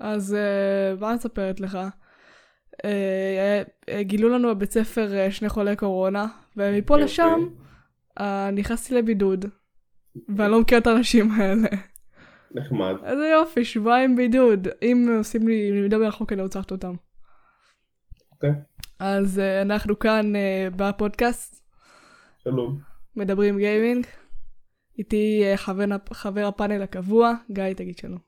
אז אה, מה אני מספרת לך? אה, גילו לנו בבית ספר אה, שני חולי קורונה, ומפה. לשם אה, נכנסתי לבידוד, ואני לא מכירה את האנשים האלה. נחמד. איזה יופי, שבועיים בידוד. אם עושים לי למידה מרחוק אני רוצה לקחת אותם. אוקיי. אז אה, אנחנו כאן אה, בפודקאסט, שלום. מדברים גיימינג. איתי אה, חבר, חבר הפאנל הקבוע, גיא תגיד שלום.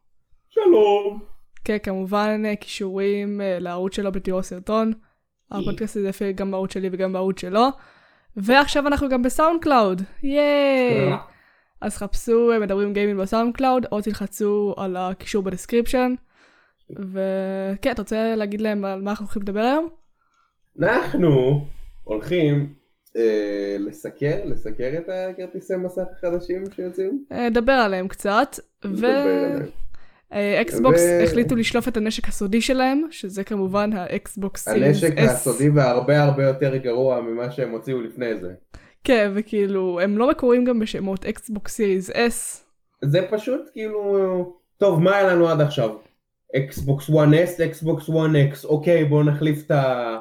שלום. כן, כמובן אה, קישורים אה, לערוץ שלו בתיאור הסרטון. הפודקאסט הזה יפה גם בערוץ שלי וגם בערוץ שלו. ועכשיו אנחנו גם ב SoundCloud, ייי! אז חפשו אה, מדברים גיימינג ב SoundCloud, או תלחצו על הקישור ב description. וכן, אתה רוצה להגיד להם על מה אנחנו הולכים לדבר היום? אנחנו הולכים אה, לסקר, לסקר את הכרטיסי מסך החדשים שיוצאים. אה, נדבר עליהם קצת. נדבר עליהם. ו Xbox ו- החליטו לשלוף את הנשק הסודי שלהם, שזה כמובן ה Xbox Series הנשק S. הסודי והרבה הרבה יותר גרוע ממה שהם הוציאו לפני זה. כן, וכאילו, הם לא מקוריים גם בשמות Xbox Series S. זה פשוט כאילו, טוב מה היה לנו עד עכשיו? Xbox 1S, Xbox 1X, אוקיי בואו נחליף את ה...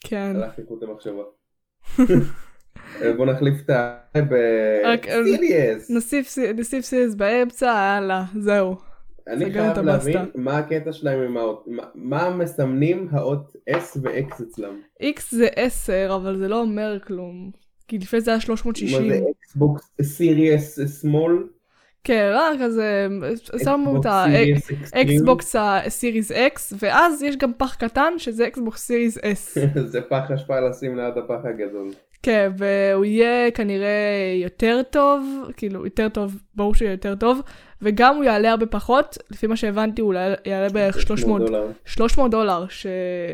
כן. הלך חוט המחשבה. בואו נחליף את ה... רק, אה, ב Series. נוסיף סי- נוסיף Series באמצע, יאללה, זהו. אני חייב להבין. מה הקטע שלהם עם האות, מה- מה מסמנים האות S ו-X אצלם. X זה 10, אבל זה לא אומר כלום. כי לפני זה היה מה 360. זה Xbox Series small? כן, רק אז אה, שמו את ה Xbox ה Series X, ואז יש גם פח קטן שזה Xbox Series S. זה פח אשפה לשים ליד הפח הגדול. כן, והוא יהיה כנראה יותר טוב, כאילו יותר טוב, ברור שיהיה יותר טוב, וגם הוא יעלה הרבה פחות, לפי מה שהבנתי הוא יעלה- בערך 300 דולר. 300 דולר, ש...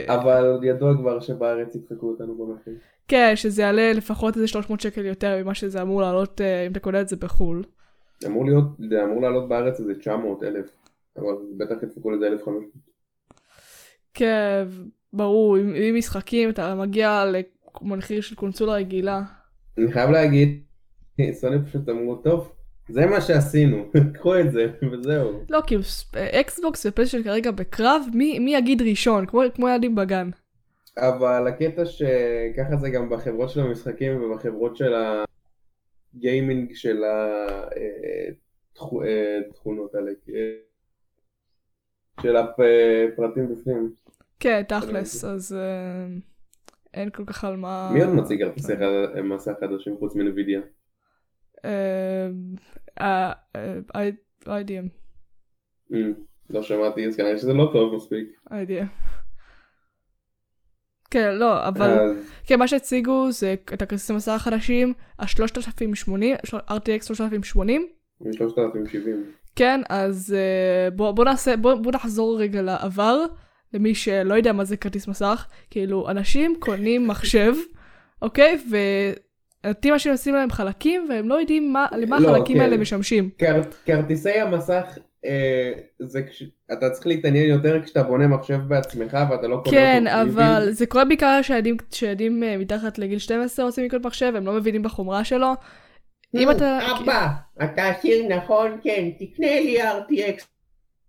אבל ידוע כבר שבארץ ידפקו אותנו במחיר. כן, שזה יעלה לפחות איזה 300 שקל יותר ממה שזה אמור לעלות אה, אם אתה קונה את זה בחו"ל. אמור להיות, זה אמור לעלות בארץ איזה 900 אלף. אבל בטח ידפקו לזה 1,500. כן, ברור, עם, עם משחקים אתה מגיע למחיר של קונסולה רגילה. אני חייב להגיד, סוני פשוט אמרו, טוב, זה מה שעשינו, קחו את זה, וזהו. לא, כאילו, אקסבוקס ופלייסטיישן כרגע בקרב, מי, מי יגיד ראשון? כמו, כמו ילדים בגן. אבל הקטע שככה זה גם בחברות של המשחקים ובחברות של הגיימינג של התכונות האלה, אה, של הפרטים בפנים. כן, תכלס, אז אה, אין כל כך על מה... מי עוד מציג מסך חדשים חוץ מנווידיה? אה, אה, אה, IDM, אמ, לא שמעתי, אז כנראה שזה לא טוב מספיק. IDM. כן, לא, אבל... כן, מה שהציגו זה את הכרטיסי מסע החדשים, ה-3080, RTX 3080. מ-3070. כן, אז uh, בוא, בוא נעשה, בוא, בוא נחזור רגע לעבר, למי שלא יודע מה זה כרטיס מסך, כאילו, אנשים קונים מחשב, אוקיי? ונותנים אנשים לשים להם חלקים, והם לא יודעים מה, למה לא, החלקים כן. האלה משמשים. כר- כרטיסי המסך, אה, זה כש... אתה צריך להתעניין יותר כשאתה בונה מחשב בעצמך ואתה לא קונה כן, אותו אבל זה קורה בעיקר כשילדים אה, מתחת לגיל 12 רוצים לקנות מחשב, הם לא מבינים בחומרה שלו. אם אתה... אבא, אתה עשיר נכון, כן, תקנה לי RTX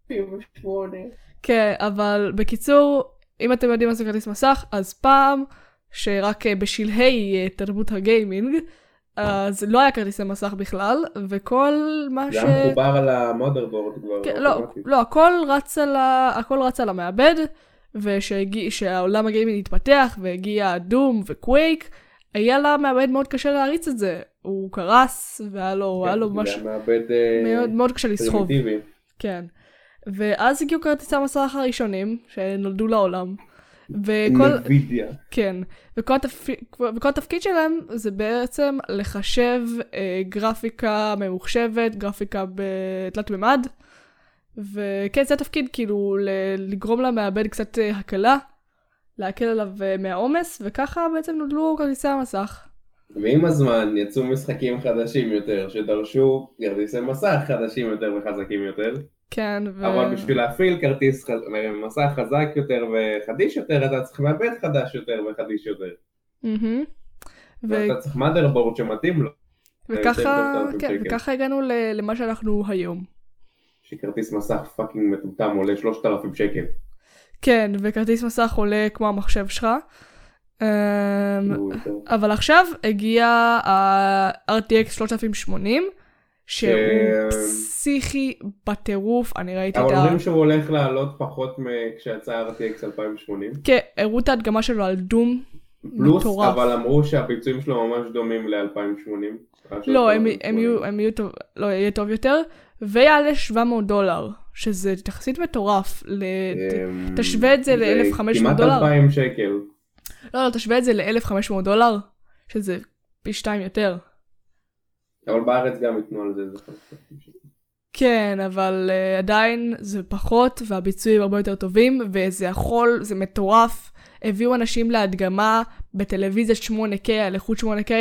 78. כן, אבל בקיצור, אם אתם יודעים מה זה כרטיס מסך, אז פעם, שרק אה, בשלהי אה, תרבות הגיימינג, אז לא היה כרטיסי מסך בכלל, וכל מה ש... זה היה מחובר על המודרבורד כבר. כן, לא. לא, הכל רץ על, ה... הכל רץ על המעבד, ושהעולם הגיימינג התפתח, והגיע דום וקווייק, היה לה מעבד מאוד קשה להריץ את זה. הוא קרס, והיה לו, היה לו כן, משהו זה היה מעבד אה, מאוד, מאוד קשה לסחוב. כן. ואז הגיעו כרטיסי המסך הראשונים שנולדו לעולם. וכל, נווידיה. כן, וכל, התפ... וכל התפקיד שלהם זה בעצם לחשב אה, גרפיקה ממוחשבת, גרפיקה בתלת מימד. וכן, זה התפקיד, כאילו, ל- לגרום למעבד קצת אה, הקלה, להקל עליו אה, מהעומס, וככה בעצם נולדו כרטיסי המסך. ועם הזמן יצאו משחקים חדשים יותר שדרשו כרטיסי מסך חדשים יותר וחזקים יותר. כן, ו... אבל בשביל להפעיל כרטיס ח- מסך חזק יותר וחדיש יותר אתה צריך מעבד חדש יותר וחדיש יותר. ו... ואתה צריך motherboard שמתאים לו. וככה, כן. וככה הגענו למה שאנחנו היום. שכרטיס מסך פאקינג מטומטם עולה 3,000 שקל. כן, וכרטיס מסך עולה כמו המחשב שלך. אמ. אבל עכשיו הגיע ה-RTX 3080, שהוא כן. פסיכי בטירוף, אני ראיתי את אבל ה... אומרים שהוא הולך לעלות פחות מכשיצא RTX 2080. כן, הראו את ההדגמה שלו על דום. פלוס, מטורף. אבל אמרו שהביצועים שלו ממש דומים ל-2080. לא, הם, הם, יהיו, הם יהיו טוב, לא, יהיה טוב יותר, ויעלה 700 דולר, שזה יחסית מטורף. ל... אמ, תשווה את זה ל-1,500 דולר. כמעט 2,000 שקל. לא, לא, תשווה את זה ל-1,500 דולר, שזה פי שתיים יותר. אבל בארץ גם ייתנו על זה איזה 5,000 שקל. כן, אבל uh, עדיין זה פחות, והביצועים הרבה יותר טובים, וזה יכול, זה מטורף. הביאו אנשים להדגמה בטלוויזיה 8K, על איכות 8K,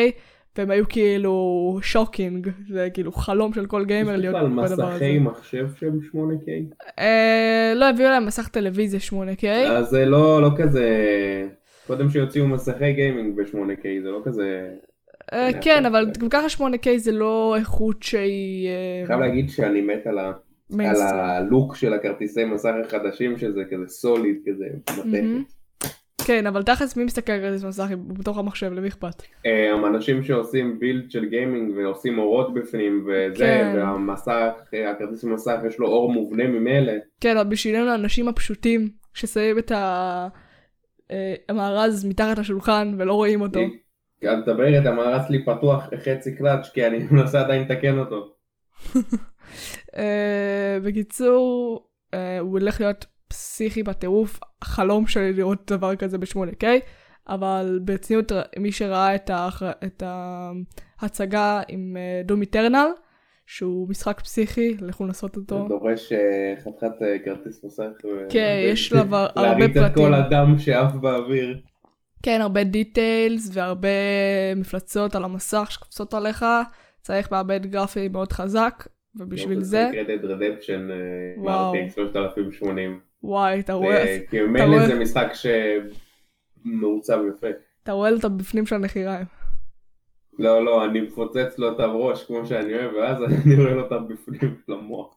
והם היו כאילו shocking, זה כאילו חלום של כל גיימר יש להיות בכלל בדבר הזה. מסכי מחשב שהם 8K? אה, לא הביאו להם מסך טלוויזיה 8K. אז זה לא לא כזה... קודם שיוציאו מסכי גיימינג ב-8K, זה לא כזה... אה, כן. אבל גם ככה 8K זה לא איכות שהיא... אה, אני חייב להגיד שאני מת על ה- על מיינסטרים. הלוק של הכרטיסי מסך החדשים, שזה כזה solid כזה. מתכת. כן, אבל תכלס מי מסתכל על כרטיס מסך בתוך המחשב, למי אכפת? אה, הם אנשים שעושים בילד של גיימינג ועושים אורות בפנים וזה, כן. והמסך, אה, הכרטיס מסך יש לו אור מובנה ממילא. כן, אבל בשבילנו האנשים הפשוטים, ששמים את אה, המארז מתחת לשולחן ולא רואים אותו. את מדברת, המארץ שלי פתוח חצי קלאץ' כי אני מנסה עדיין לתקן אותו. אה, בקיצור, אה, הוא הולך להיות פסיכי בטירוף, החלום שלי לראות דבר כזה ב-8K, אבל ברצינות מי שראה את, האח... את ההצגה עם דום איטרנל, שהוא משחק פסיכי, לכו לנסות זה אותו. דורש אה, חתיכת אה, כרטיס מסך. כן, יש לו הרבה להריץ את פרטים. כל הדם שעף באוויר. כן, הרבה דיטיילס והרבה מפלצות על המסך שקופצות עליך, צריך מעבד גרפי מאוד חזק, ובשביל זה, Dead Redemption אה, וואו. מ-RTX 3080. וואי, אתה רואה, כי ממילא זה משחק שמעוצב יפה. אתה רואה את הבפנים של הנחיריים. לא, לא, אני מפוצץ לו את הראש כמו שאני אוהב, ואז אני רואה לו את הבפנים של המוח.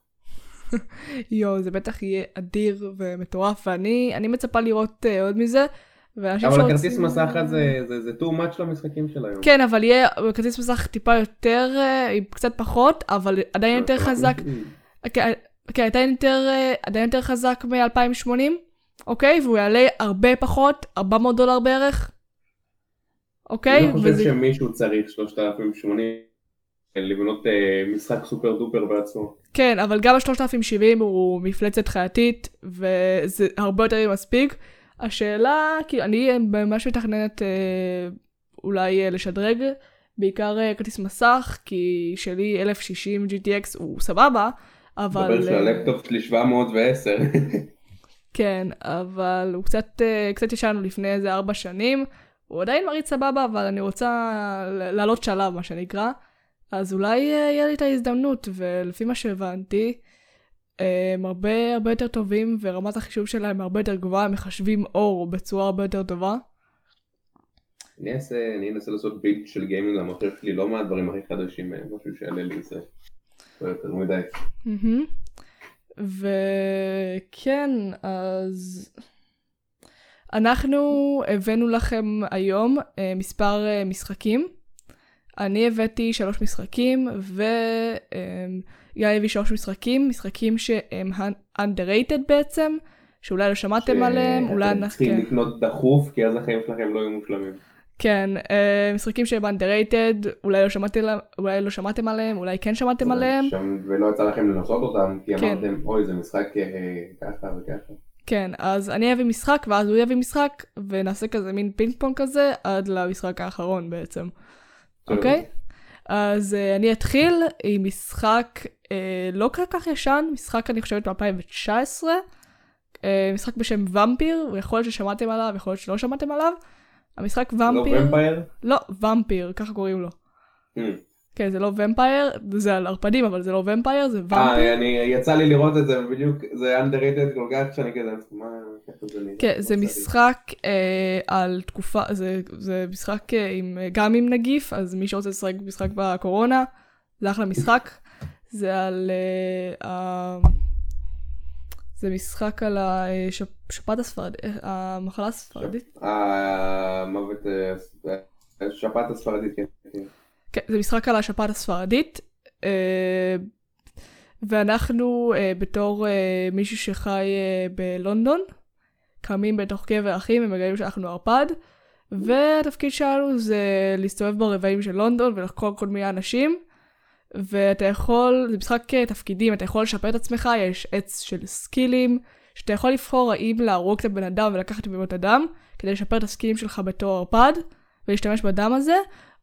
יואו, זה בטח יהיה אדיר ומטורף, ואני אני מצפה לראות uh, עוד מזה. אבל הכרטיס מסך הזה, זה- זה too much למשחקים של היום. כן, אבל יהיה כרטיס מסך טיפה יותר, אה, קצת פחות, אבל עדיין יותר חזק. כן, עדיין יותר, אה, עדיין יותר חזק מ-2080, אוקיי? והוא יעלה הרבה פחות, 400 דולר בערך. אוקיי? אני לא חושב וזה- שמישהו צריך 3080 לבנות אה, משחק סופר דופר בעצמו. כן, אבל גם ה-3070 הוא מפלצת חייתית, וזה הרבה יותר מספיק. השאלה, כאילו, אני ממש מתכננת אה, אולי אה, לשדרג, בעיקר אה, כרטיס מסך, כי שלי 1060 GTX הוא סבבה, אבל... מדבר אה, שהלפטופ שלי 710. כן, אבל הוא קצת, אה, קצת ישן לפני איזה ארבע שנים. הוא עדיין מריץ סבבה, אבל אני רוצה לעלות שלב, מה שנקרא. אז אולי אה, יהיה לי את ההזדמנות, ולפי מה שהבנתי, אה, הם הרבה הרבה יותר טובים, ורמת החישוב שלהם הרבה יותר גבוהה, הם מחשבים אור בצורה הרבה יותר טובה. אני אעשה, אני אנסה לעשות בילד של גיימינג למחשב שלי, לא מהדברים הכי חדשים, אה, משהו שיעלה לי זה. לא יותר מדי. וכן, אז אנחנו הבאנו לכם היום אה, מספר אה, משחקים. אני הבאתי שלוש משחקים, וגיא הביא שלוש משחקים, משחקים שהם underrated בעצם, שאולי לא שמעתם עליהם, אולי אנחנו... צריכים כן. לקנות דחוף, כי אז החיים שלכם לא יהיו מושלמים. כן, אה, משחקים שהם underrated, אולי לא, שמעתי, אולי לא שמעתם עליהם, אולי כן שמעתם עליהם. שם, ולא יצא לכם לנסות אותם, כי כן. אמרתם, אוי, זה משחק אה, ככה וככה. כן, אז אני אביא משחק, ואז הוא יביא משחק, ונעשה כזה מין פינג פונג כזה, עד למשחק האחרון בעצם. טוב. אוקיי? אז uh, אני אתחיל עם משחק uh, לא כל כך ישן, משחק אני חושבת ב-2019, uh, משחק בשם ומפיר, ויכול להיות ששמעתם עליו, יכול להיות שלא שמעתם עליו. המשחק לא ומפיר, ומפייר? לא, ומפיר, ככה קוראים לו. Hmm. כן, זה לא ומפייר, זה על ערפדים, אבל זה לא ומפייר, זה ומפיר. אה, אני, יצא לי לראות את זה, בדיוק, זה underrated כל כך, שאני כזה, מה, ככה זה נראה. כן, זה משחק אה, על תקופה, זה, זה משחק אה, עם, גם עם נגיף, אז מי שרוצה לשחק משחק בקורונה, זה אחלה משחק. זה על אה, זה משחק על השפעת הספרדית, המחלה הספרדית. המוות, אה, השפעת הספרדית, כן. כן, זה משחק על השפעת הספרדית. אה, ואנחנו אה, בתור מישהו שחי בלונדון, קמים בתוך קבר אחים ומגלים שאנחנו ערפד, והתפקיד שלנו זה להסתובב ברבעים של לונדון ולחקור כל מיני אנשים. ואתה יכול, זה משחק אה, תפקידים, אתה יכול לשפר את עצמך, יש עץ של סקילים, שאתה יכול לבחור האם להרוג את הבן אדם ולקחת ממנו את הדם, כדי לשפר את הסקילים שלך בתור ערפד, ולהשתמש בדם הזה,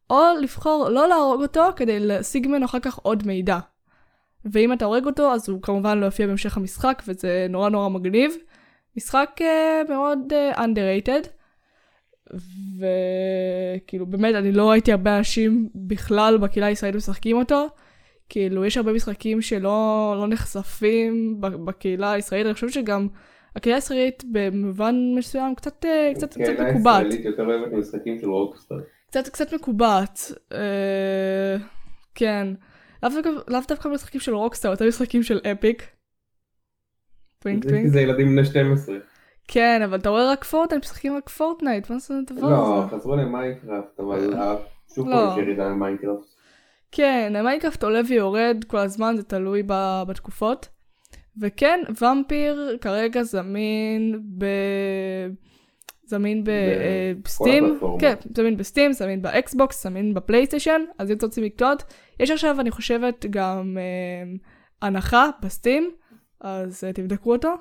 או לבחור לא להרוג אותו כדי להשיג ממנו אחר כך עוד מידע. ואם אתה הורג אותו, אז הוא כמובן לא יופיע בהמשך המשחק, וזה נורא נורא מגניב. משחק uh, מאוד uh, underrated. וכאילו באמת אני לא ראיתי הרבה אנשים בכלל בקהילה הישראלית משחקים אותו. כאילו יש הרבה משחקים שלא לא נחשפים בקהילה הישראלית, אני חושבת שגם הקהילה הישראלית במובן מסוים קצת, אה, קצת, קצת מקובעת. הקהילה הישראלית יותר אוהבת משחקים של רוקסטאר. קצת, קצת מקובעת, אה, כן. לאו דווקא, לאו דווקא משחקים של רוקסטאר, יותר משחקים של אפיק. טווינק טווינק. זה ילדים בני 12. כן, אבל אתה רואה רק פורטנייט, משחקים רק פורטנייט, מה זה הדבר לא, הזה? לא, חזרו למיינקראפט, אבל אה, שוב פעם לא. יש ירידה למיינקראפט. כן, המיינקראפט עולה ויורד כל הזמן, זה תלוי בתקופות. וכן, ומפיר כרגע זמין ב... זמין ב Steam, כן, זמין ב Steam, זמין באקסבוקס, זמין בפלייסטיישן, אז אם אתם רוצים לקלוט, יש עכשיו, אני חושבת, גם אה, הנחה ב Steam, אז אה, תבדקו אותו,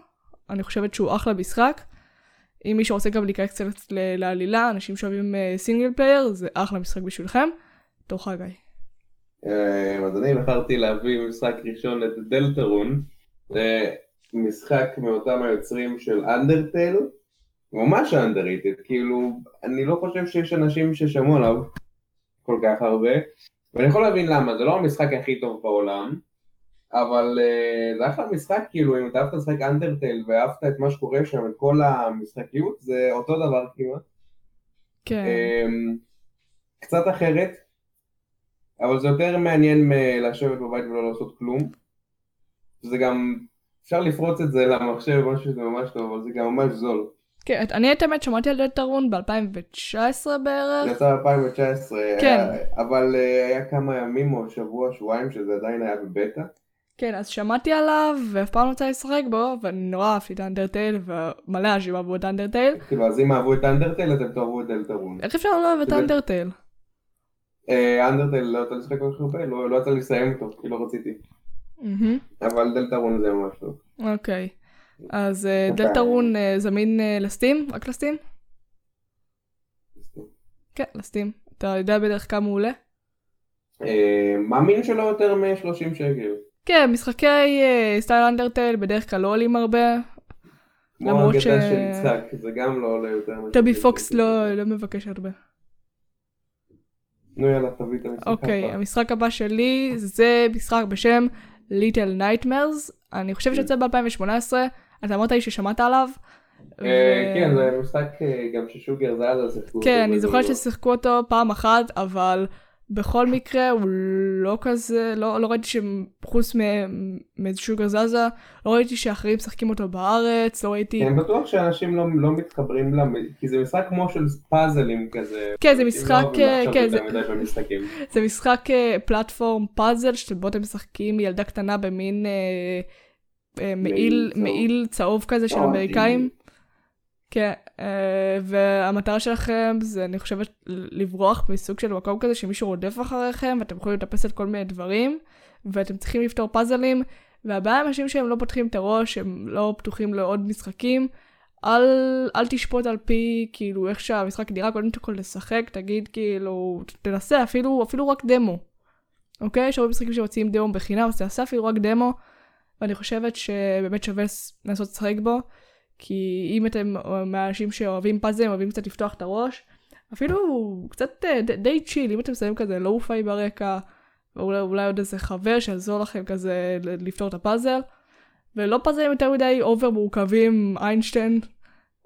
אני חושבת שהוא אחלה משחק. אם מישהו רוצה גם להיכנס קצת לעלילה, אנשים שאוהבים single player, זה אחלה משחק בשבילכם. תורך גיא. אה, אז אני בחרתי להביא משחק ראשון את Deltarune. זה משחק מאותם היוצרים של אנדרטל. ממש אנדרטל, כאילו, אני לא חושב שיש אנשים ששמעו עליו כל כך הרבה. ואני יכול להבין למה, זה לא המשחק הכי טוב בעולם. אבל uh, זה אחלה משחק, כאילו, אם אתה אהבת לשחק אנדרטל ואהבת את מה שקורה שם, את כל המשחקיות, זה אותו דבר כמעט. כן. Um, קצת אחרת, אבל זה יותר מעניין מלשבת בבית ולא לעשות כלום. זה גם, אפשר לפרוץ את זה למחשב, משהו שזה ממש טוב, אבל זה גם ממש זול. כן, אני את האמת שמעתי על דלתרון ב-2019 בערך. יצא ב-2019, כן. אבל uh, היה כמה ימים או שבוע, שבועיים שזה עדיין היה בבטא. כן, אז שמעתי עליו, ואף פעם לא רוצה לשחק בו, ואני נורא אהבתי את אנדרטייל, ומלא אנשים אהבו את אנדרטייל. כאילו, אז אם אהבו את אנדרטייל, אתם תאהבו את דלתרון. איך אפשר לא אוהב את אנדרטייל? אנדרטייל לא יצא לשחק כל כך הרבה, לא, לא יצא לסיים אותו, כי לא רציתי. אבל דלתרון זה ממש טוב. אוקיי. אז אה, אוקיי. דלתרון אה, זמין אה, לסטים? רק לסטים? כן, לסטים. אתה יודע בדרך כמה הוא עולה? מאמין שלא יותר מ-30 שקל. כן, משחקי סטייל אנדרטייל בדרך כלל לא עולים הרבה. כמו הגדה ש... של יצחק, זה גם לא עולה יותר. טובי פוקס לא, לא מבקש הרבה. נו יאללה, תביא את המשחק הבא. אוקיי, המשחק הבא שלי זה משחק בשם Little Nightmares. אני חושבת שיוצא ב-2018, אתה אמרת לי ששמעת עליו. אה, כן, זה משחק אה, גם ששוגר זאדה שיחקו אותו. כן, אני זוכרת ששיחקו אותו פעם אחת, אבל בכל מקרה הוא לא כזה, לא, לא ראיתי שחוץ משוגר זזה, לא ראיתי שאחרים משחקים אותו בארץ, לא ראיתי... אני בטוח שאנשים לא, לא מתחברים לה, כי זה משחק כמו של פאזלים כזה. כן, זה משחק, לא כן, זה, זה משחק אה, פלטפורם פאזל, שבו אתם משחקים ילדה קטנה במין אה, אה, מעיל, מעיל צהוב כזה של אמריקאים. כן, אה, והמטרה שלכם זה, אני חושבת, לברוח מסוג של מקום כזה שמישהו רודף אחריכם, ואתם יכולים לטפס על כל מיני דברים, ואתם צריכים לפתור פאזלים, והבעיה עם אנשים שהם לא פותחים את הראש, הם לא פתוחים לעוד משחקים, אל, אל תשפוט על פי, כאילו, איך שהמשחק נראה, קודם כל לשחק, תגיד, כאילו, תנסה אפילו, אפילו רק דמו. אוקיי? יש הרבה משחקים שמוציאים דמו בחינם, אז תנסה אפילו רק דמו, ואני חושבת שבאמת שווה לנסות לשחק בו. כי אם אתם מהאנשים שאוהבים פאזלים, אוהבים קצת לפתוח את הראש, אפילו קצת אה, די, צ'יל, אם אתם שמים כזה לואו-פיי ברקע, ואולי אולי עוד איזה חבר שיעזור לכם כזה לפתור את הפאזל, ולא פאזלים יותר מדי אובר מורכבים, איינשטיין,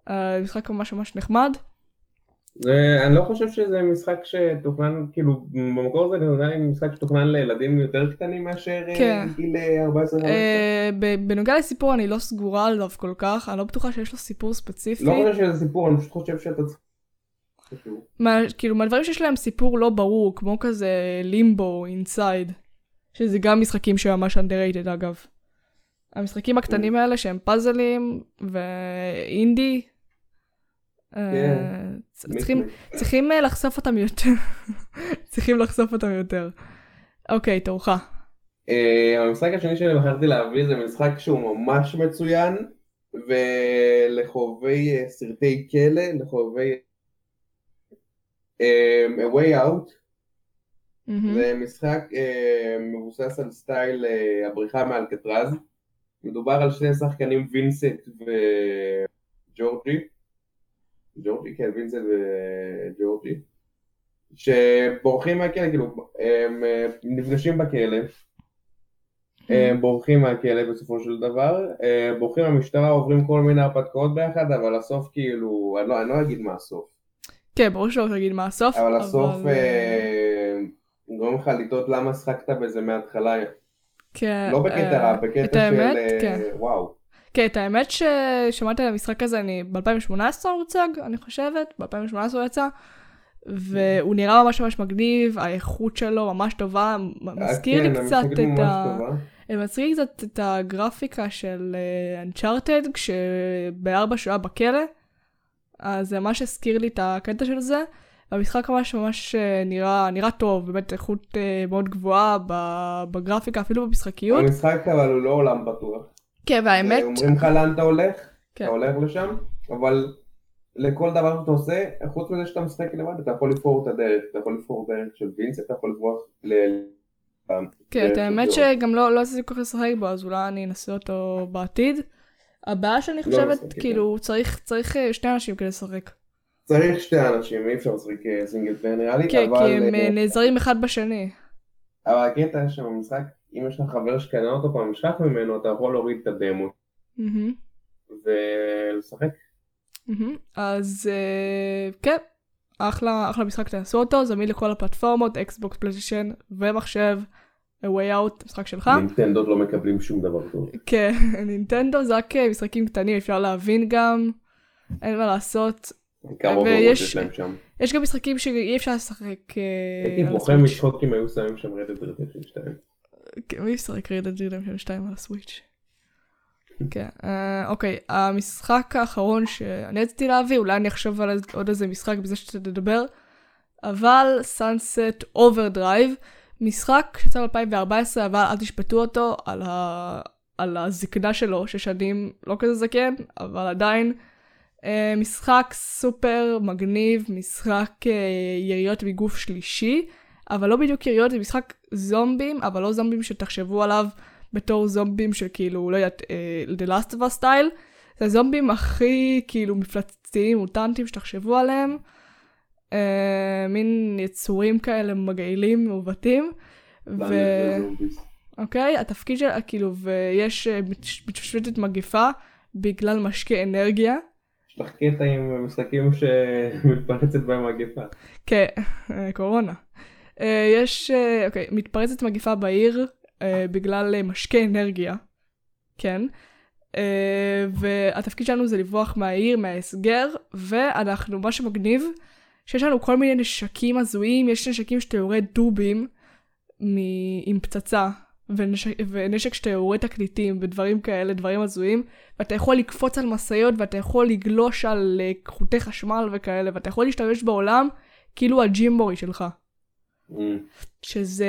uh, משחק ממש ממש נחמד. אני לא חושב שזה משחק שתוכנן, כאילו, במקור זה נראה לי משחק שתוכנן לילדים יותר קטנים מאשר אה, כן. גיל אה, 14 אה, ב- בנוגע לסיפור אני לא סגורה עליו כל כך, אני לא בטוחה שיש לו סיפור ספציפי. לא חושב שזה סיפור, אני פשוט חושב שאתה צריך... מה, כאילו מהדברים שיש להם סיפור לא ברור, כמו כזה לימבו, אינסייד, שזה גם משחקים שממש underrated אגב. המשחקים הקטנים האלה שהם פאזלים ואינדי, אה, צריכים, צריכים אה, לחשוף אותם יותר. צריכים לחשוף אותם יותר. אוקיי, תורך. אה, המשחק השני שאני בחרתי להביא זה משחק שהוא ממש מצוין, ולחובבי אה, סרטי כלא, לחובבי אה, A Way Out. זה משחק אה, מבוסס על סטייל אה, הבריחה מאלקטרז. מדובר על שני שחקנים וינסנט וג'ורג'י. ג'ורג'י, כן, וינסנט וג'ורג'י. שבורחים מהכלא, כאילו, הם אה, נפגשים בכלא. הם בורחים מהכלא בסופו של דבר, אה, בורחים מהמשטרה, עוברים כל מיני הרפתקאות ביחד, אבל הסוף כאילו, אני לא, אני לא אגיד מה הסוף, כן, ברור שלא תגיד מה הסוף. אבל הסוף אה, גורם לך לטעות למה שחקת בזה מההתחלה, כן, לא בקטע רע, בקטע של האמת, אה, כן. וואו. כן, את האמת ששמעתי על המשחק הזה, אני ב-2018 הוא הוצג, אני חושבת, ב-2018 הוא יצא, והוא נראה ממש ממש מגניב, האיכות שלו ממש טובה, מזכיר כן, לי קצת המשחקת את ה... טובה. מזכיר לי קצת את הגרפיקה של אנצ'ארטד, כשבארבע שהוא היה בכלא, אז זה ממש הזכיר לי את הקטע של זה. המשחק ממש ממש אה, נראה, נראה טוב, באמת איכות אה, מאוד גבוהה בגרפיקה, אפילו במשחקיות. המשחק אבל הוא לא עולם פתוח. כן, והאמת, אומרים לך לאן אתה הולך, כן. אתה הולך לשם, אבל לכל דבר שאתה עושה, חוץ מזה שאתה משחק לבד, אתה יכול לבחור את הדרך, אתה יכול לבחור דרך של וינס, אתה יכול לבחור ל... כן, את האמת. שגם לא לא עשיתי כל כך לשחק בו, אז אולי אני אנסה אותו בעתיד. הבעיה שאני חושבת, משחק, כאילו, צריך אה, שני אנשים כדי לשחק. צריך שתי אנשים, אי אפשר לשחק אה, single player נראה לי, כן, אבל... כי הם אה, נעזרים אחד בשני. אבל הקטע שבמשחק, אם יש לך חבר שקנה אותו פעם נשכח ממנו, אתה יכול להוריד את הדמו מהמם, ולשחק. מהמם. אז אה, כן, אחלה אחלה משחק תעשו אותו, זמין לכל הפלטפורמות, אקסבוקס, פלייסטיישן ומחשב, A way out, משחק שלך. נינטנדות לא מקבלים שום דבר טוב. כן, נינטנדו זה רק אה, משחקים קטנים, אפשר להבין גם, אין מה לעשות. ויש- יש גם משחקים שאי אפשר לשחק אה, הייתי בוכה הסוויץ'. מצחוק אם היו שמים שם רדת רדשן 2. כן, מי ישחק רד דד רדמפשן 2 על הסוויץ'? כן, אה, אוקיי, המשחק האחרון שאני רציתי להביא, אולי אני אחשוב על עוד איזה משחק בזה שאתה תדבר, אבל Sunset Overdrive, משחק שיצא ב-2014, אבל אל תשפטו אותו על, ה... על הזקנה שלו, שש שנים לא כזה זקן, אבל עדיין. אה, משחק סופר מגניב, משחק אה, יריות מגוף שלישי, אבל לא בדיוק יריות, זה משחק זומבים, אבל לא זומבים שתחשבו עליו בתור זומבים של כאילו, לא יודעת, אה, The Last of Us סטייל. זה הזומבים הכי כאילו מפלצתיים, מוטנטים שתחשבו עליהם. אה, מין יצורים כאלה מגעילים, מעוותים. ו... אוקיי? התפקיד של, כאילו, ויש אה, מת- מתפשטת מגפה בגלל משקה אנרגיה. יש לך קטע עם משחקים שמתפרצת בהם מגפה. כן, קורונה. אה, יש, אה, אוקיי, מתפרצת מגפה בעיר אה, בגלל אה, משקה אנרגיה. כן. אה, והתפקיד שלנו זה לברוח מהעיר, מההסגר, ואנחנו, מה שמגניב, שיש לנו כל מיני נשקים הזויים, יש נשקים שאתה יורה דובים מ- עם פצצה, ונשק, ונשק שאתה יורה תקליטים ודברים כאלה, דברים הזויים, ואתה יכול לקפוץ על משאיות ואתה יכול לגלוש על אה, חוטי חשמל וכאלה, ואתה יכול להשתמש בעולם כאילו הג'ימבורי שלך. אמ, שזה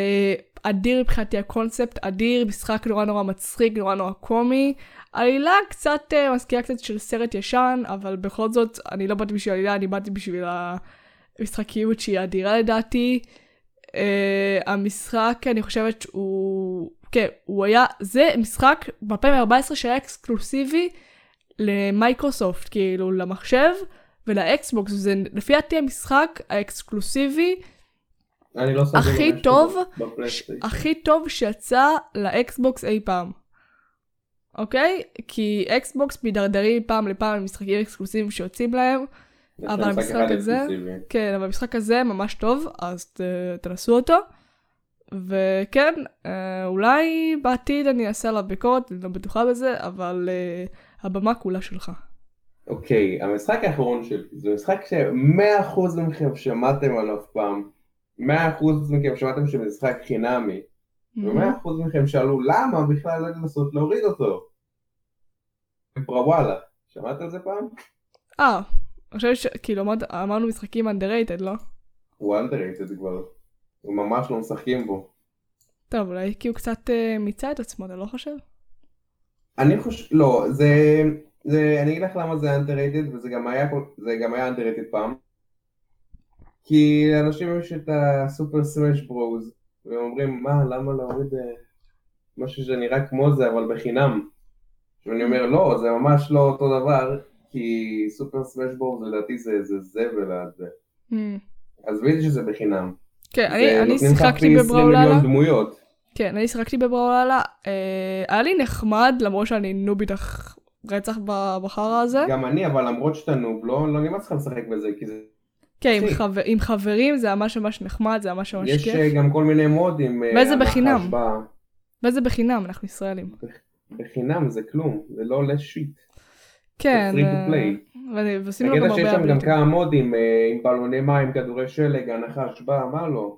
אדיר מבחינתי הקונספט, אדיר, משחק נורא נורא מצחיק, נורא נורא קומי. עלילה קצת uh, מזכירה קצת של סרט ישן, אבל בכל זאת, אני לא באתי בשביל עלילה, אני באתי בשביל המשחקיות שהיא אדירה לדעתי. Uh, המשחק, אני חושבת שהוא... כן, הוא היה... זה משחק ב-2014 שהיה אקסקלוסיבי למייקרוסופט, כאילו למחשב ולאקסבוקס, זה לפי דעתי המשחק האקסקלוסיבי אני לא הכי טוב, בפלייסטיישן. הכי טוב שיצא לאקסבוקס אי פעם. אוקיי? כי אקסבוקס מידרדרים פעם לפעם עם משחקים אקסקלוסיביים שיוצאים להם, אבל המשחק הזה, כן, אבל המשחק הזה ממש טוב, אז ת, תנסו אותו. וכן, אה, אולי בעתיד אני אעשה עליו ביקורת, אני לא בטוחה בזה, אבל uh, הבמה כולה שלך. אוקיי, okay, המשחק האחרון שלי, זה משחק ש-100% מכם שמעתם עליו פעם, 100% מכם שמעתם שזה משחק חינמי, ו-100% מכם שאלו למה בכלל לנסות להוריד אותו. פרוואלה, שמעת על זה פעם? אה, אני חושבת שכאילו אמרנו משחקים underrated, לא? הוא underrated כבר, הוא ממש לא משחקים בו. טוב, אולי כי הוא קצת uh, מיצה את עצמו, אתה לא חושב? אני חושב, לא, זה, זה, אני אגיד לך למה זה underrated, וזה גם היה, זה גם היה underrated פעם. כי לאנשים יש את הסופר סמאש ברוז, והם אומרים, מה, למה להוריד אה, משהו שנראה כמו זה, אבל בחינם? ואני אומר, לא, זה ממש לא אותו דבר, כי סופר סמאש ברוז לדעתי זה, זה זבל עד זה. אז ראיתי שזה בחינם. כן, אני, אני שיחקתי בבראוללה. כן, אני שיחקתי בבראוללה. אה, היה לי נחמד, למרות שאני נובית רצח בחרא הזה. גם אני, אבל למרות שאתה נוב, לא, לא נמאס לך לשחק בזה, כי זה... כן, עם, חבר, עם חברים זה ממש ממש נחמד, זה ממש ממש כיף. יש אה, גם כל מיני מודים. אה, וזה בחינם. וזה בחינם, אנחנו ישראלים. בחינם זה כלום, זה לא עולה שיט. כן. ועשינו גם הרבה... הקטע שיש שם גם כמה מודים, עם בלוני מים, כדורי שלג, הנחה השבעה, מה לא?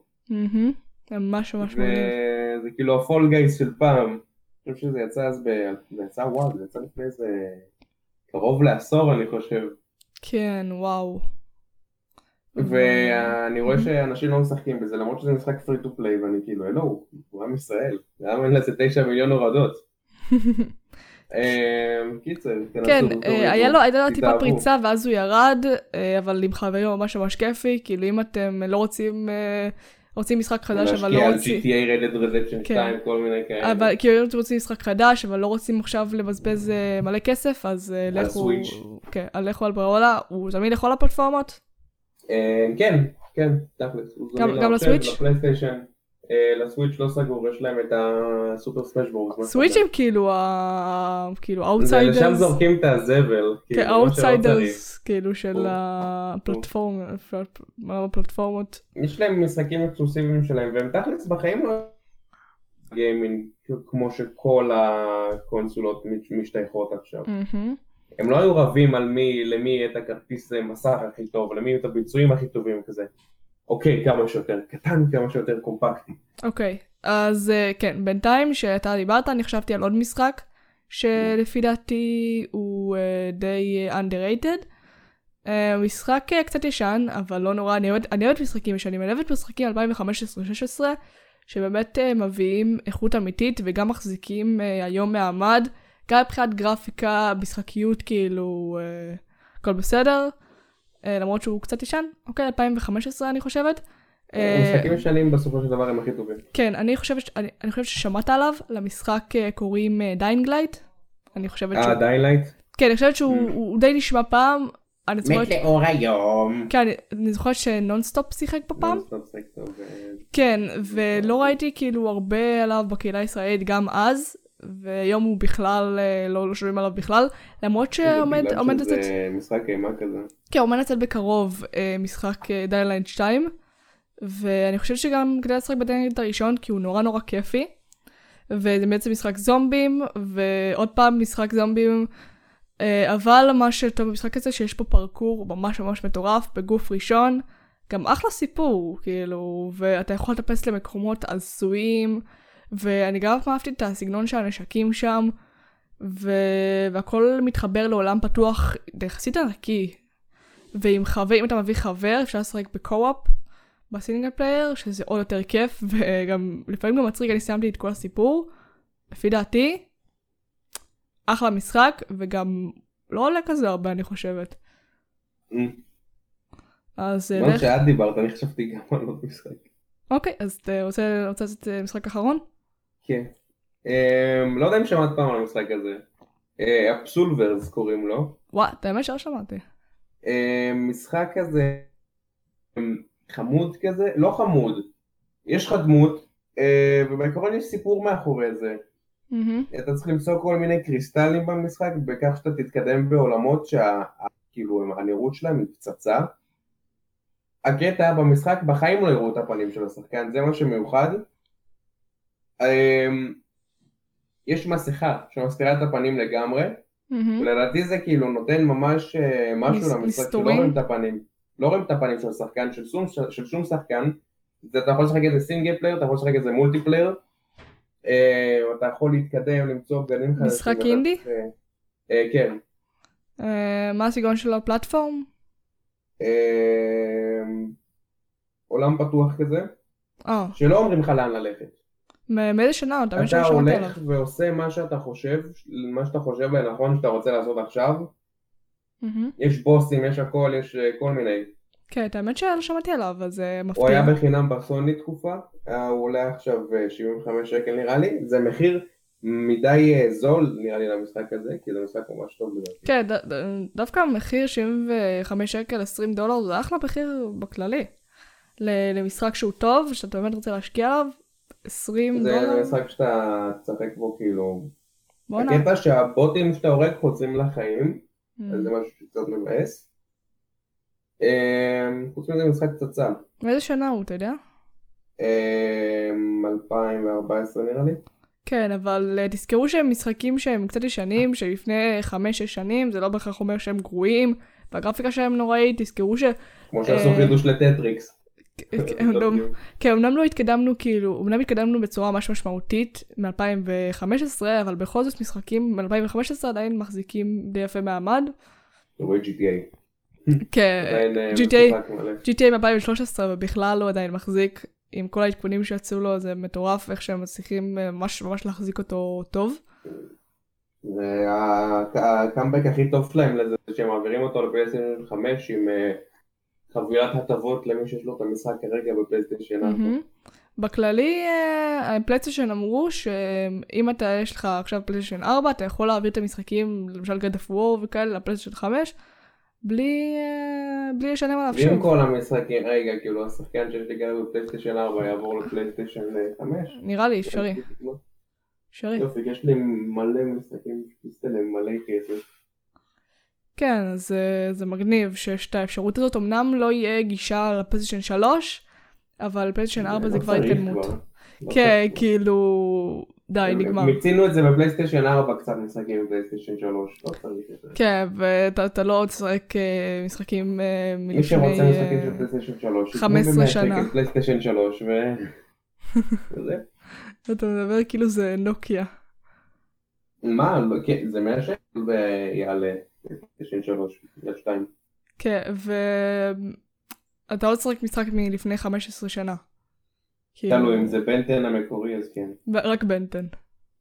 ממש ממש מגניב. זה כאילו הפול גייס של פעם. אני חושב שזה יצא אז ב... זה יצא וואו, זה יצא לפני איזה... קרוב לעשור אני חושב. כן, וואו. ואני רואה שאנשים לא משחקים בזה, למרות שזה משחק פרי טו פליי, ואני כאילו, אלו, הוא עם ישראל, למה אין לזה תשע מיליון הורדות? אמ, קיצר, כן, אה, היה לו טיפה פריצה ואז הוא ירד, אה, אבל עם חברים ממש ממש כיפי, כאילו אם אתם לא רוצים אה, רוצים משחק חדש אבל לא רוצים... להשקיע על GTA Red Dead Redemption 2 כן. כל מיני כאלה. אבל כאילו אם אתם רוצים משחק חדש אבל לא רוצים עכשיו לבזבז מלא כסף אז לכו... כן, לכו על Brawlhalla, הוא זמין לכל הפלטפורמות? אה, כן, כן, תכלס. גם לסוויץ'? לפלייסטיישן. לסוויץ' לא סגור, יש להם את ה Super Smash Bros. סוויץ' הם כאילו ה... כאילו outsiders. לשם זורקים את הזבל. כן, outsiders כאילו של הפלטפורמות. יש להם משחקים אקסקלוסיביים שלהם והם תכלס בחיים לא... גיימינג כמו שכל הקונסולות משתייכות עכשיו. הם לא היו רבים על מי, למי את הכרטיס מסך הכי טוב, למי את הביצועים הכי טובים כזה. אוקיי, כמה שיותר קטן, כמה שיותר קומפקטי. אוקיי, אז אה, כן, בינתיים שאתה דיברת, אני חשבתי על עוד משחק, שלפי דעתי הוא uh, די underrated. משחק קצת ישן, אבל לא נורא, אני אוהבת, משחקים ישנים, אני אוהבת משחקים 2015-2016, שבאמת מביאים איכות אמיתית וגם מחזיקים היום מעמד, גם מבחינת גרפיקה, משחקיות, כאילו, uh, הכל בסדר. אה, למרות שהוא קצת ישן, אוקיי, 2015 אני חושבת. משחקים אה, ישנים בסופו של דבר הם הכי טובים. כן, אני חושבת, אני, אני חושבת ששמעת עליו, למשחק אה, קוראים Dying Light. אני חושבת שהוא... אה, Dying Light? כן, אני חושבת שהוא mm. די נשמע פעם. מת לאור היום. כן, אני זוכרת שנונסטופ שיחק בפעם. נונסטופ שיחק טוב. כן, ולא ראיתי כאילו הרבה עליו בקהילה הישראלית גם אז, והיום הוא בכלל, אה, לא, לא שומעים עליו בכלל, למרות שעומד לצאת... בגלל שזה משחק אימה כזה. כן, עומד לצאת בקרוב אה, משחק Dying Light 2, ואני חושבת שגם כדאי לשחק ב Dying Light הראשון, כי הוא נורא נורא כיפי, וזה בעצם משחק זומבים, ועוד פעם משחק זומבים, אה, אבל מה שטוב במשחק הזה, שיש פה פרקור ממש ממש מטורף, בגוף ראשון, גם אחלה סיפור, כאילו, ואתה יכול לטפס למקומות הזויים. ואני גם אהבתי את הסגנון של הנשקים שם, ו... והכל מתחבר לעולם פתוח יחסית ענקי. ועם חבר, אם אתה מביא חבר, אפשר לשחק בקו-אופ, ב single player, שזה עוד יותר כיף, וגם לפעמים גם מצחיק, אני סיימתי את כל הסיפור. לפי דעתי, אחלה משחק, וגם לא עולה כזה הרבה, אני חושבת. Mm. אז... מה אה, שאת דיברת, אני חשבתי גם על עוד משחק. אוקיי, אז אתה רוצה לעשות אה, משחק אחרון? כן. Um, לא יודע אם שמעת פעם על המשחק הזה. Absolver uh, קוראים לו. וואי, את האמת שלא שמעתי. Uh, משחק כזה um, חמוד כזה, לא חמוד. יש לך דמות, uh, ובעקרון יש סיפור מאחורי זה. Mm-hmm. אתה צריך למצוא כל מיני קריסטלים במשחק, בכך שאתה תתקדם בעולמות שהדמות כאילו הם- הנראות שלהם היא פצצה. הקטע במשחק בחיים לא יראו את הפנים של השחקן, זה מה שמיוחד. אמ, יש מסכה שמסתירה את הפנים לגמרי. ולדעתי זה כאילו נותן ממש אה, משהו למשחק שלא? רואים את הפנים. לא רואים את הפנים של השחקן, של שום, של שום שחקן. אתה יכול לשחק את זה single player, אתה יכול לשחק את זה multiplayer. אה, אתה יכול להתקדם, למצוא גנים חדשים. משחק אינדי? אה, כן. מה הסגנון של הפלטפורם? עולם פתוח כזה, שלא אומרים לך לאן ללכת. מאיזה שנה אתה שלא שמעתי עליו. הולך ועושה מה שאתה חושב, מה שאתה חושב לנכון שאתה רוצה לעשות עכשיו. יש בוסים, יש הכל, יש אה, כל מיני. כן, את האמת שלא שמעתי עליו, אז זה מפתיע. הוא היה בחינם בסוני תקופה, אה, הוא עולה עכשיו אה, 75 שקל נראה לי, זה מחיר מדי אה, זול נראה לי למשחק הזה, כי זה משחק ממש טוב לדעתי. כן, דווקא המחיר 75 שקל, 20 דולר, זה אחלה מחיר בכללי. למשחק שהוא טוב, שאתה באמת רוצה להשקיע עליו, 20 זה דולר. משחק שאתה תשחק בו כאילו, בואנה. הקטע שהבוטים שאתה הורג חוזרים לחיים, Mm. אז זה משהו שקצת מבאס. אה, חוץ מזה משחק פצצה, מאיזה שנה הוא, אתה יודע? אה, 2014 נראה לי. כן, אבל אה, תזכרו שהם משחקים שהם קצת ישנים, שלפני 5-6 שנים, זה לא בהכרח אומר שהם גרועים, והגרפיקה שלהם נוראית, תזכרו ש... כמו שעשו אה, חידוש לטטריקס. כן, לא- כן, אמנם לא התקדמנו כאילו, אמנם התקדמנו בצורה ממש משמעותית מ-2015, אבל בכל זאת משחקים מ-2015 עדיין מחזיקים די יפה מעמד. GTA. כן, GTA. GTA מ-2013 ובכלל לא עדיין מחזיק, עם כל העדכונים שיצאו לו זה מטורף איך שהם מצליחים אה, ממש ממש להחזיק אותו טוב. זה הקאמבק הכי טוב שלהם לזה זה שהם מעבירים אותו לפלייסטיישן 5 עם אה, חבילת הטבות למי שיש לו את המשחק כרגע בפלייסטיישן 4. מהמם. בכללי, אה, הפלייסטיישן אמרו שאם אתה, יש לך עכשיו פלייסטיישן 4, אתה יכול להעביר את המשחקים, למשל God of War וכאלה, לפלייסטיישן 5, בלי, אה, בלי לשלם עליו ואם שוב. כל המשחקים, רגע, כאילו השחקן שיש לי כרגע בפלייסטיישן 4 יעבור לפלייסטיישן 5? נראה לי אפשרי, אפשרי. יופי, יש לי מלא משחקים שפיסטה להם מלא כסף. כן, אז אה, זה מגניב שיש את האפשרות הזאת. אמנם לא יהיה גישה לפלייסטיישן 3, אבל פלייסטיישן 4 זה לא כבר התקדמות. לא כן. כאילו, די, נגמר. מיצינו את זה בפלייסטיישן 4 קצת משחקים בפלייסטיישן 3, לא זה. כן, ואתה אתה לא תשחק אה, משחקים אה, מי מלפני... שרוצה אה, משחקים של פלייסטיישן 3, 15 שנה. פלייסטיישן 3 ו... וזה. אתה מדבר כאילו זה נוקיה. מה, כן, זה 100 שקל ויעלה פלייסטיישן 3, פלייסטיישן 2. כן, ואתה לא תשחק משחק מלפני 15 שנה. כאילו, תלוי אם זה בנטן המקורי אז כן, רק בנטן.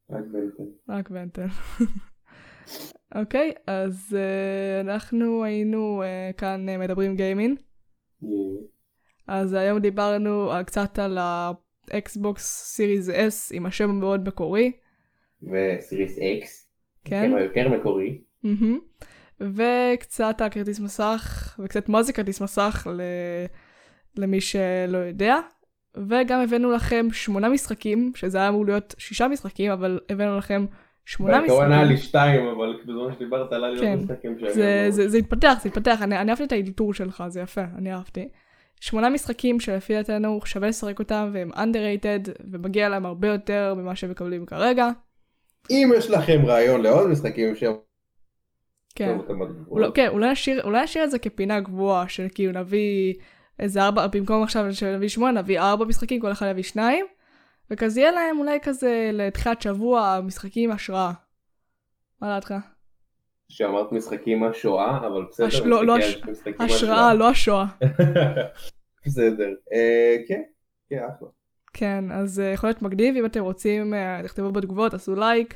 רק בנטן. רק בנטן. אוקיי, אז אה, אנחנו היינו אה, כאן אה, מדברים גיימינג. אז היום דיברנו קצת על ה Xbox Series S עם השם המאוד מקורי. ו Series X, כן. יותר מקורי. וקצת על כרטיס מסך, וקצת מה זה כרטיס מסך ל... למי שלא יודע. וגם הבאנו לכם שמונה משחקים, שזה היה אמור להיות שישה משחקים, אבל הבאנו לכם שמונה בעיקרון היה משחקים. לי שתיים, אבל בזמן שדיברת עלה לי כן. עוד משחקים שהיו. זה, זה, זה התפתח, זה התפתח, אני, אני אהבתי את האיתור שלך, זה יפה, אני אהבתי. שמונה משחקים שלפי דעתנו שווה לשחק אותם והם underrated ומגיע להם הרבה יותר ממה שהם מקבלים כרגע. אם יש לכם רעיון לעוד משחקים. כן. אולי, כן, אולי נשאיר, אולי נשאיר את זה כפינה גבוהה, של כאילו נביא איזה ארבע, במקום עכשיו שנביא שמונה, נביא ארבע משחקים, כל אחד יביא שניים, וכזה יהיה להם אולי כזה לתחילת שבוע משחקים השראה. מה דעתך? שאמרת משחקים השואה, אבל בסדר. הש- לא, לא משחקי- הש- משחקים השראה, לא השואה. בסדר. אה, כן, כן, אחלה. כן, אז אה, יכול להיות מגניב, אם אתם רוצים, אה, תכתבו בתגובות, תעשו לייק.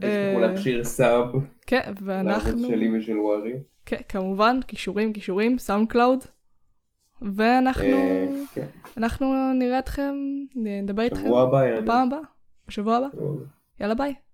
תשכחו אה, sub כן, ואנחנו, שלי ושל ווארי. כן, כמובן, קישורים, קישורים, SoundCloud. ואנחנו, אה, כן. אנחנו נראה אתכם, נדבר איתכם שבוע הבא. בפעם הבאה, בשבוע הבא. יאללה ביי.